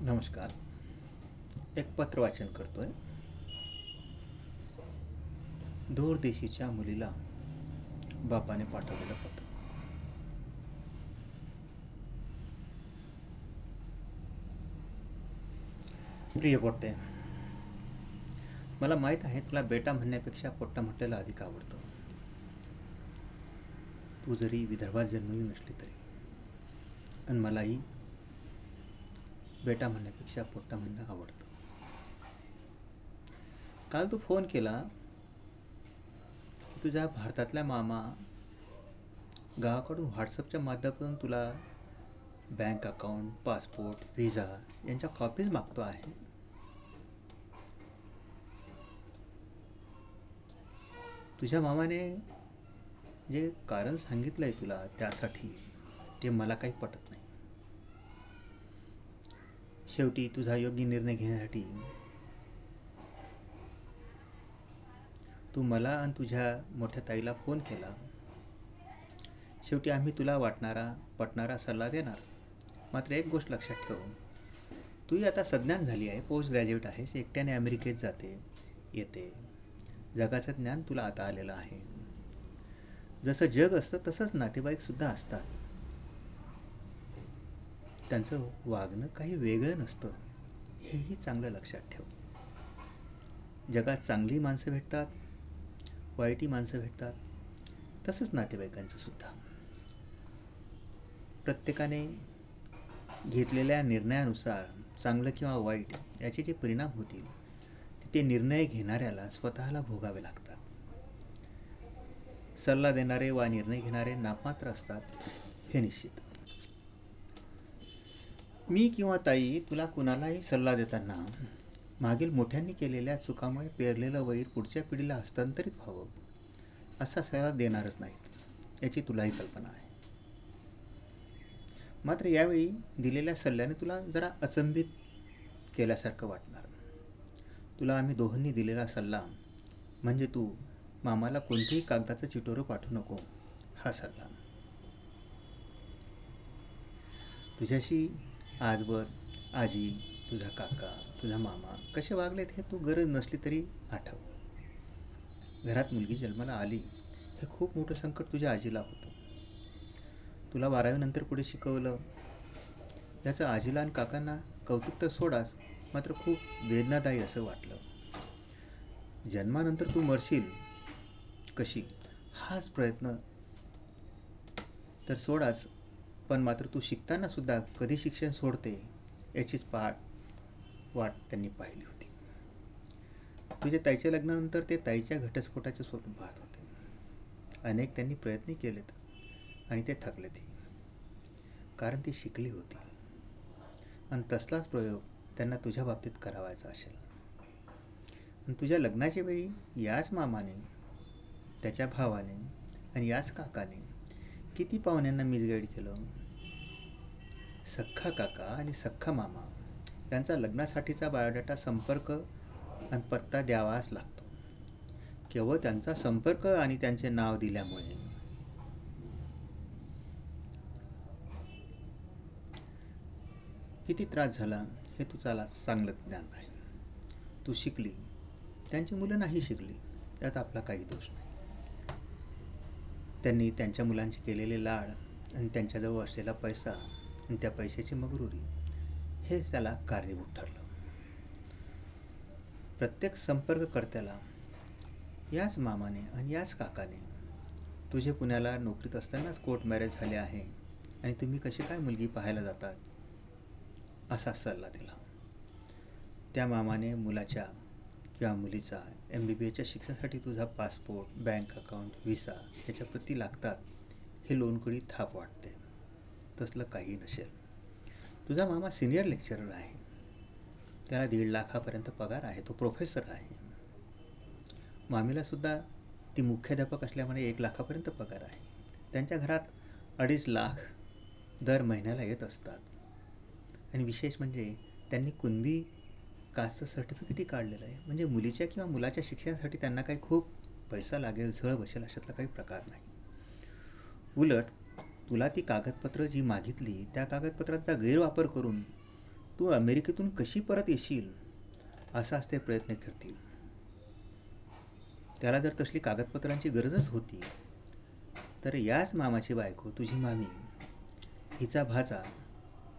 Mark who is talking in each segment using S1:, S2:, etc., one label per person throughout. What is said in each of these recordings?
S1: नमस्कार. एक पत्र वाचन करतोय. दूर देशीच्या मुलीला बापाने पाठवलेलं पत्र. प्रिय पोट्टे मला माहीत आहे तुला बेटा म्हणण्यापेक्षा पोट्टा म्हटलेला अधिक आवडतो. तू जरी विदर्भात जन्मली नसली तरी. आणि मलाही बेटा म्हणण्यापेक्षा पोट्टा म्हणणं आवडतं. काल तू फोन केला तुझ्या भारतातल्या मामा गावाकडून व्हॉट्सअपच्या माध्यमातून तुला बँक अकाउंट पासपोर्ट व्हिसा यांच्या कॉपीज मागतो आहे. तुझ्या मामाने जे कारण सांगितलं आहे तुला त्यासाठी ते मला काही पटत नाही. शेवटी तुझा योग्य निर्णय घेण्यासाठी. तू मला आणि तुझ्या मोठ्या ताईला फोन केला. शेवटी आम्ही तुला वाटणारा पटणारा सल्ला देणार. मात्र एक गोष्ट लक्षात ठेव. तूही आता सज्ञान झाली आहे पोस्ट ग्रॅज्युएट आहेस एकट्याने अमेरिकेत जाते येते. जगाचं ज्ञान तुला आता आलेलं आहे. जसं जग असतं तसंच नातेवाईकसुद्धा असतात. त्यांचं वागणं काही वेगळं नसतं. हेही चांगलं लक्षात ठेव. जगात चांगली माणसं भेटतात वाईटी माणसं भेटतात. तसंच नातेवाईकांचं सुद्धा. प्रत्येकाने घेतलेल्या निर्णयानुसार चांगलं किंवा वाईट याचे जे परिणाम होतील ते निर्णय घेणाऱ्याला स्वतःला भोगावे लागतात. सल्ला देणारे वा निर्णय घेणारे नापात्र असतात हे निश्चित. मी किंवा ताई तुला कुणालाही सल्ला देताना मागील मोठ्यांनी केलेल्या चुकामुळे पेरलेलं वैर पुढच्या पिढीला हस्तांतरित व्हावं असा सल्ला देणारच नाहीत याची तुलाही कल्पना आहे. मात्र यावेळी दिलेल्या सल्ल्याने तुला जरा अचंबित केल्यासारखं वाटणार. तुला आम्ही दोघांनी दिलेला सल्ला म्हणजे तू मामाला कोणतेही कागदाचं चिटोरं पाठवू नको हा सल्ला. तुझ्याशी आजवर आजी तुझा काका तुझा मामा कसे वागलेत हे तू गरज नसली तरी आठव. घरात मुलगी जन्माला आली हे खूप मोठं संकट तुझ्या आजीला होतं. तुला बारावीनंतर पुढे शिकवलं. याचं आजीला आणि काकांना कौतुक तर सोडाच मात्र खूप वेदनादायी असं वाटलं. जन्मानंतर तू मरशील. कशी? हाच प्रयत्न तर सोडाच. पण मात्र तू शिकताना सुद्धा कधी शिक्षण सोडते याचीच पाठ वाट त्यांनी पाहिली होती. तुझ्या ताईच्या लग्नानंतर ते ताईच्या घटस्फोटाचे स्वप्न पाहत होते. अनेक त्यांनी प्रयत्न केलेत आणि ते थकलेतही कारण ती शिकली होती. आणि तसलाच प्रयोग त्यांना तुझ्या बाबतीत करावायचा असेल. आणि तुझ्या लग्नाच्या वेळी याच मामाने त्याच्या भावाने आणि याच काकाने किती पाहुण्यांना मिसगाईड केलं? सख्खा काका आणि सख्खा मामा यांचा लग्नासाठीचा बायोडाटा संपर्क आणि पत्ता द्यावाच लागतो. केवळ त्यांचा संपर्क आणि त्यांचे नाव दिल्यामुळे. किती त्रास झाला हे तुझाला चांगलं ज्ञान आहे. तू शिकली. त्यांची मुलं नाही शिकली. त्यात आपला काही दोष नाही. त्यांनी त्यांच्या मुलांचे केलेले लाड आणि त्यांच्याजवळ असलेला पैसा आणि त्या पैशाची मगरुरी हे त्याला कारणीभूत ठरलं. प्रत्येक संपर्ककर्त्याला याच मामाने आणि याच काकाने तुझे पुण्याला नोकरीत असतानाच कोर्ट मॅरेज झाले आहे आणि तुम्ही कशी काय मुलगी पाहायला जातात असा सल्ला दिला. त्या मामाने मुलाच्या किंवा मुलीचा एम बी बी एच्या शिक्षणासाठी तुझा पासपोर्ट बँक अकाउंट व्हिसा याच्या प्रती लागतात हे लोणकडी थाप वाटते. तसलं काही नसेल. तुझा मामा सिनियर लेक्चरर आहे. त्याला दीड लाखापर्यंत पगार आहे. तो प्रोफेसर आहे. मामीलासुद्धा ती मुख्याध्यापक असल्यामुळे एक लाखापर्यंत पगार आहे. त्यांच्या घरात अडीच लाख दर महिन्याला येत असतात. आणि विशेष म्हणजे त्यांनी कुणबी कास्टचं सर्टिफिकेटही काढलेलं आहे. म्हणजे मुलीच्या किंवा मुलाच्या शिक्षणासाठी त्यांना काही खूप पैसा लागेल झळ बसेल अशातला काही प्रकार नाही. उलट तुला ती कागदपत्रं जी मागितली त्या कागदपत्रांचा गैरवापर करून तू अमेरिकेतून कशी परत येशील असाच ते प्रयत्न करतील. त्याला जर तसली कागदपत्रांची गरजच होती तर याच मामाची बायको तुझी मामी हिचा भाचा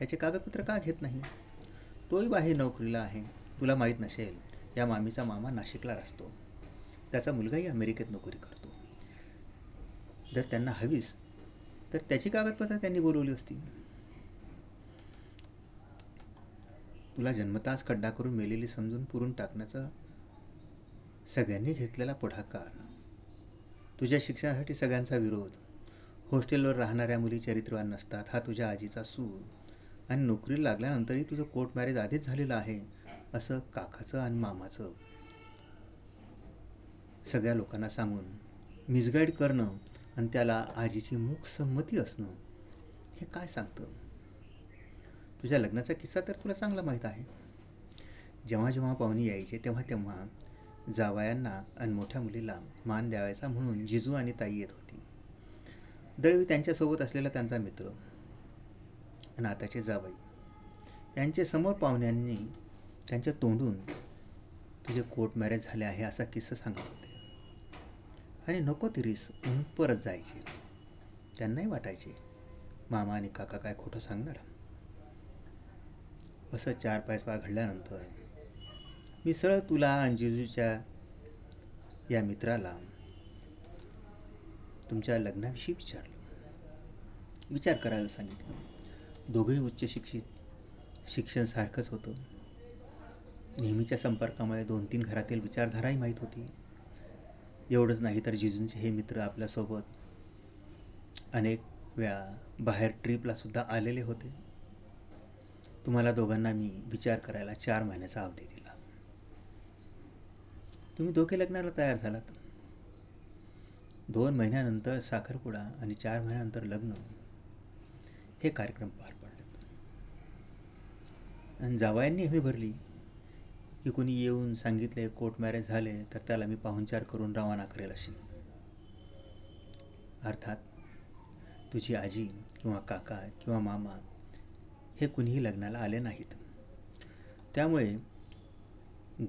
S1: याचे कागदपत्र का घेत नाही? तोही बाहेर नोकरीला आहे. तुला माहीत नसेल या मामीचा मामा नाशिकला असतो त्याचा मुलगाही अमेरिकेत नोकरी करतो. जर त्यांना हवीस तर त्याची कागदपत्र त्यांनी बोलवली असती तुला जन्मताच खड्डा करून मेलेली समजून पुरून टाकण्याचा सगळ्यांनी घेतलेला पुढाकार. तुझ्या शिक्षणासाठी सगळ्यांचा विरोध. हॉस्टेलवर राहणाऱ्या मुली चरित्रवान नसतात हा तुझ्या आजीचा सूर. आणि नोकरीला लागल्यानंतरही तुझं कोर्ट मॅरेज आधीच झालेलं आहे. असं काकाचं आणि मामाचं सगळ्या लोकांना सांगून मिसगाईड करणं आणि त्याला आजीची मूक संमती असणं हे काय सांगतं? तुझ्या लग्नाचा किस्सा तर तुला चांगला माहीत आहे. जेव्हा जेव्हा पाहुणे यायचे तेव्हा तेव्हा जावयांना आणि मोठ्या मुलीला मान द्यावायचा म्हणून जिजू आणि ताई येत होती. दळवी त्यांच्यासोबत असलेला त्यांचा मित्र आणि आताचे जावई. यांचे समोर पाहुण्यांनी त्यांच्या तोंडून तुझे कोर्ट मॅरेज झाले आहे असा किस्सा सांगत होते. आणि नको तिरीस म्हणून परत जायचे. त्यांनाही वाटायचे मामा आणि काका काय खोटं सांगणार? असं चार पैसा घडल्यानंतर मी सरळ तुला आणि जिजूच्या या मित्राला तुमच्या लग्नाविषयी विचारलं. विचार करायला सांगितलं. दोघंही उच्च शिक्षित शिक्षण सारखंच होतं. नेहमीच्या संपर्कामुळे दोन तीन घरातील विचारधाराही माहीत होती. एवढंच नाही तर जिजूंचे हे मित्र आपल्यासोबत अनेक वेळा बाहेर ट्रीपला सुद्धा आलेले होते. तुम्हाला दोघांना मी विचार करायला चार महिन्याचा अवधी दिला. तुम्ही दोघे लग्नाला तयार झालात. दोन महिन्यानंतर साखरपुडा आणि चार महिन्यानंतर लग्न हे कार्यक्रम पार पडले आणि जावयांनी हमी भरली. की कुणी येऊन सांगितले कोर्ट मॅरेज झाले तर त्याला मी पाहुणचार करून रवाना करेल अशी. अर्थात तुझी आजी किंवा काका किंवा मामा हे कुणीही लग्नाला आले नाहीत. त्यामुळे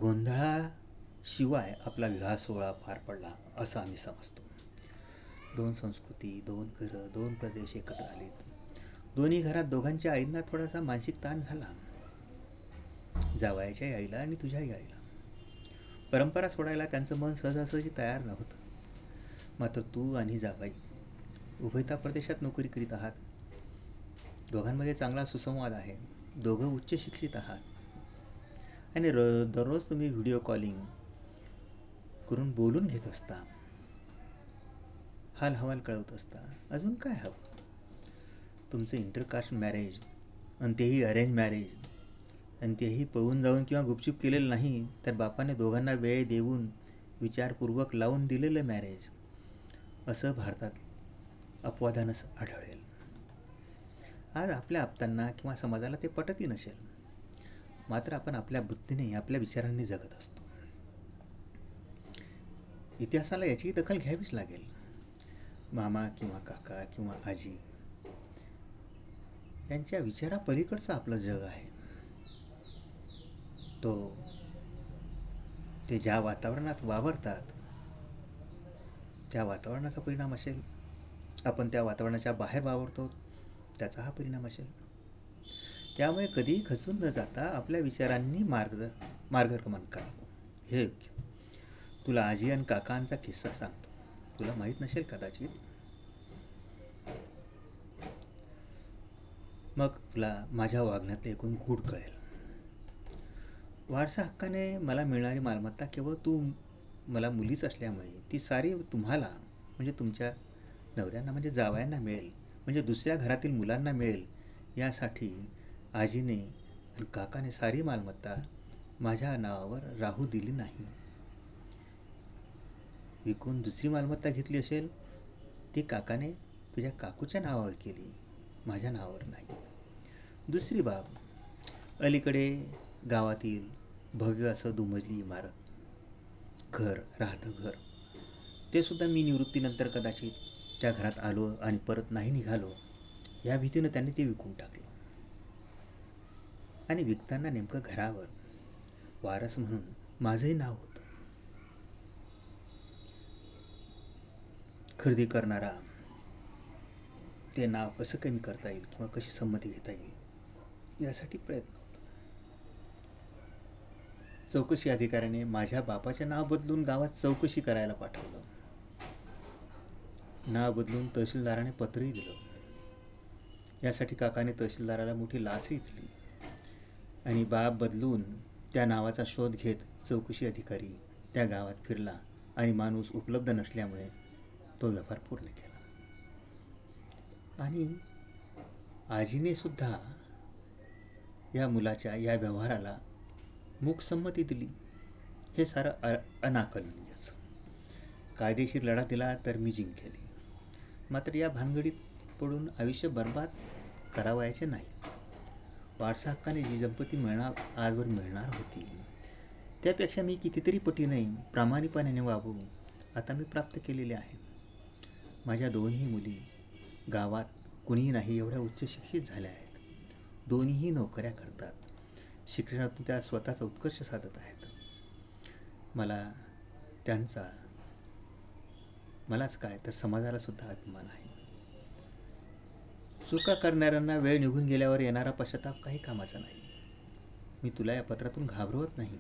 S1: गोंधळाशिवाय आपला विवाह सोहळा पार पडला असं आम्ही समजतो. दोन संस्कृती दोन घरं दोन प्रदेश एकत्र आलेत. दोन्ही घरात दोघांच्या आईंना थोडासा मानसिक ताण झाला. जावयाच्या आईला आणि तुझ्याही आईला परंपरा सोडायला त्यांचं मन सहजासहजी तयार नव्हतं. मात्र तू आणि जावाई उभयता प्रदेशात नोकरी करीत आहात. दोघांमध्ये चांगला सुसंवाद आहे. दोघं उच्च शिक्षित आहात. आणि र दररोज तुम्ही व्हिडिओ कॉलिंग करून बोलून घेत असता. हाल हवाल कळवत असता. अजून काय हवं? तुमचं इंटरकास्ट मॅरेज आणि तेही अरेंज मॅरेज आणि तेही पळून जाऊन किंवा गुपचूप केलेलं नाही तर बापाने दोघांना वेळ देऊन विचारपूर्वक लावून दिलेलं मॅरेज असं भारतात अपवादानंच आढळेल. आज आपल्या आप्तांना किंवा समाजाला ते पटतही नसेल. मात्र आपण आपल्या बुद्धीने आपल्या विचारांनी जगत असतो. इतिहासाला याची दखल घ्यावीच लागेल. मामा किंवा काका किंवा आजी यांच्या विचारापलीकडचं आपलं जग आहे. तो ते ज्या वातावरणात वावरतात त्या वातावरणाचा परिणाम असेल. आपण त्या वातावरणाच्या बाहेर वावरतो त्याचा हा परिणाम असेल. त्यामुळे कधीही खचून न जाता आपल्या विचारांनी मार्ग मार्गक्रमण करावं हे योग्य. तुला आजी आणि काकांचा किस्सा सांगतो. तुला माहीत नसेल कदाचित. मग तुला माझ्या वागण्यात एकूण गूढ कळेल. वारसा हक्काने मला मिळणारी मालमत्ता केवळ तू मला मुलीच असल्यामुळे ती सारी तुम्हाला म्हणजे तुमच्या नवऱ्यांना म्हणजे जावयांना मिळेल म्हणजे दुसऱ्या घरातील मुलांना मिळेल यासाठी आजीने आणि काकाने सारी मालमत्ता माझ्या नावावर राहू दिली नाही. विकून दुसरी मालमत्ता घेतली असेल ती काकाने तुझ्या काकूच्या नावावर केली माझ्या नावावर नाही. दुसरी बाब अलीकडे गावातील भव्य असं दुमजली इमारत. घर राहतं घर. ते सुद्धा मी निवृत्तीनंतर कदाचित त्या घरात आलो आणि परत नाही निघालो या भीतीनं त्यांनी ते विकून टाकलं. आणि विकताना नेमकं घरावर वारस म्हणून माझंही नाव होतं. खरेदी करणारा ते नाव कसं कमी करता येईल किंवा कशी संमती घेता येईल यासाठी प्रयत्न चौकशी अधिकाऱ्याने माझ्या बापाचे नाव बदलून गावात चौकशी करायला पाठवलं. नाव बदलून तहसीलदाराने पत्रही दिलं. यासाठी काकाने तहसीलदाराला मोठी लाचही दिली आणि बाप बदलून त्या नावाचा शोध घेत चौकशी अधिकारी त्या गावात फिरला आणि माणूस उपलब्ध नसल्यामुळे तो व्यवहार पूर्ण केला. आणि आजीने सुद्धा या मुलाच्या या व्यवहाराला मुखसंमती दिली. हे सारं अ म्हणजेच. कायदेशीर लढा दिला तर मी जिंकेली. मात्र या भानगडीत पडून आयुष्य बर्बाद करावायचे नाही. वारसा हक्काने जी संपत्ती मिळणार आजवर मिळणार होती. त्यापेक्षा मी कितीतरी पटीने प्रामाणिकपणाने वागू आता मी प्राप्त केलेले आहे. माझ्या दोन्ही मुली गावात कुणीही नाही एवढ्या उच्च शिक्षित झाल्या आहेत. दोन्हीही नोकऱ्या करतात. शिक्षणातून त्या स्वतःचा उत्कर्ष साधत आहेत. मला त्यांचा मलाच काय तर समाजाला सुद्धा अभिमान आहे. चुका करणाऱ्यांना वेळ निघून गेल्यावर येणारा पश्चाताप काही कामाचा नाही. मी तुला या पत्रातून घाबरवत नाही.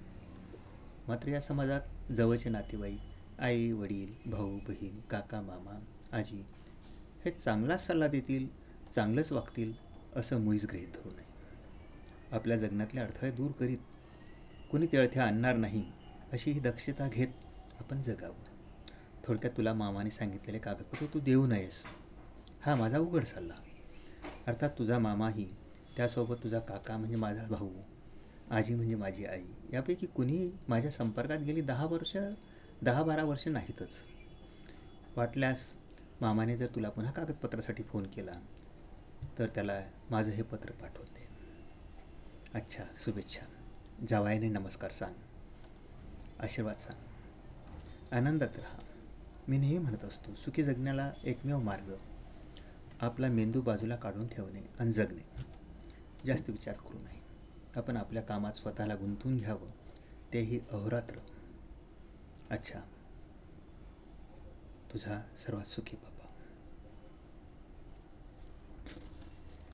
S1: मात्र या समाजात जवळचे नातेवाईक आई वडील भाऊ बहीण काका मामा आजी हे चांगलाच सल्ला देतील चांगलंच वागतील असं मुळीच गृहीत धरू नये. आपल्या जगण्यातले अडथळे दूर करीत कुणी तेळथ्या आणणार नाही अशी ही दक्षता घेत आपण जगावं. थोडक्यात तुला मामाने सांगितलेले कागदपत्र तू देऊ नयेस. हा माझा उघड सल्ला. अर्थात तुझा मामाही त्यासोबत तुझा काका म्हणजे माझा भाऊ आजी म्हणजे माझी आई यापैकी कुणीही माझ्या संपर्कात गेली दहा वर्ष दहा बारा वर्ष नाहीतच. वाटल्यास मामाने जर तुला पुन्हा कागदपत्रासाठी फोन केला तर त्याला माझं हे पत्र पाठवते अच्छा शुभेच्छा. जावायने नमस्कार सांग. आशीर्वाद सांग. आनंदात राहा. मी नेहमी म्हणत असतो सुखी जगण्याला एकमेव मार्ग आपला मेंदू बाजूला काढून ठेवणे आणि जगणे. जास्त विचार करू नये. आपण आपल्या कामात स्वतःला गुंतवून घ्यावं. तेही अहोरात्र. अच्छा. तुझा सर्वात सुखी बाबा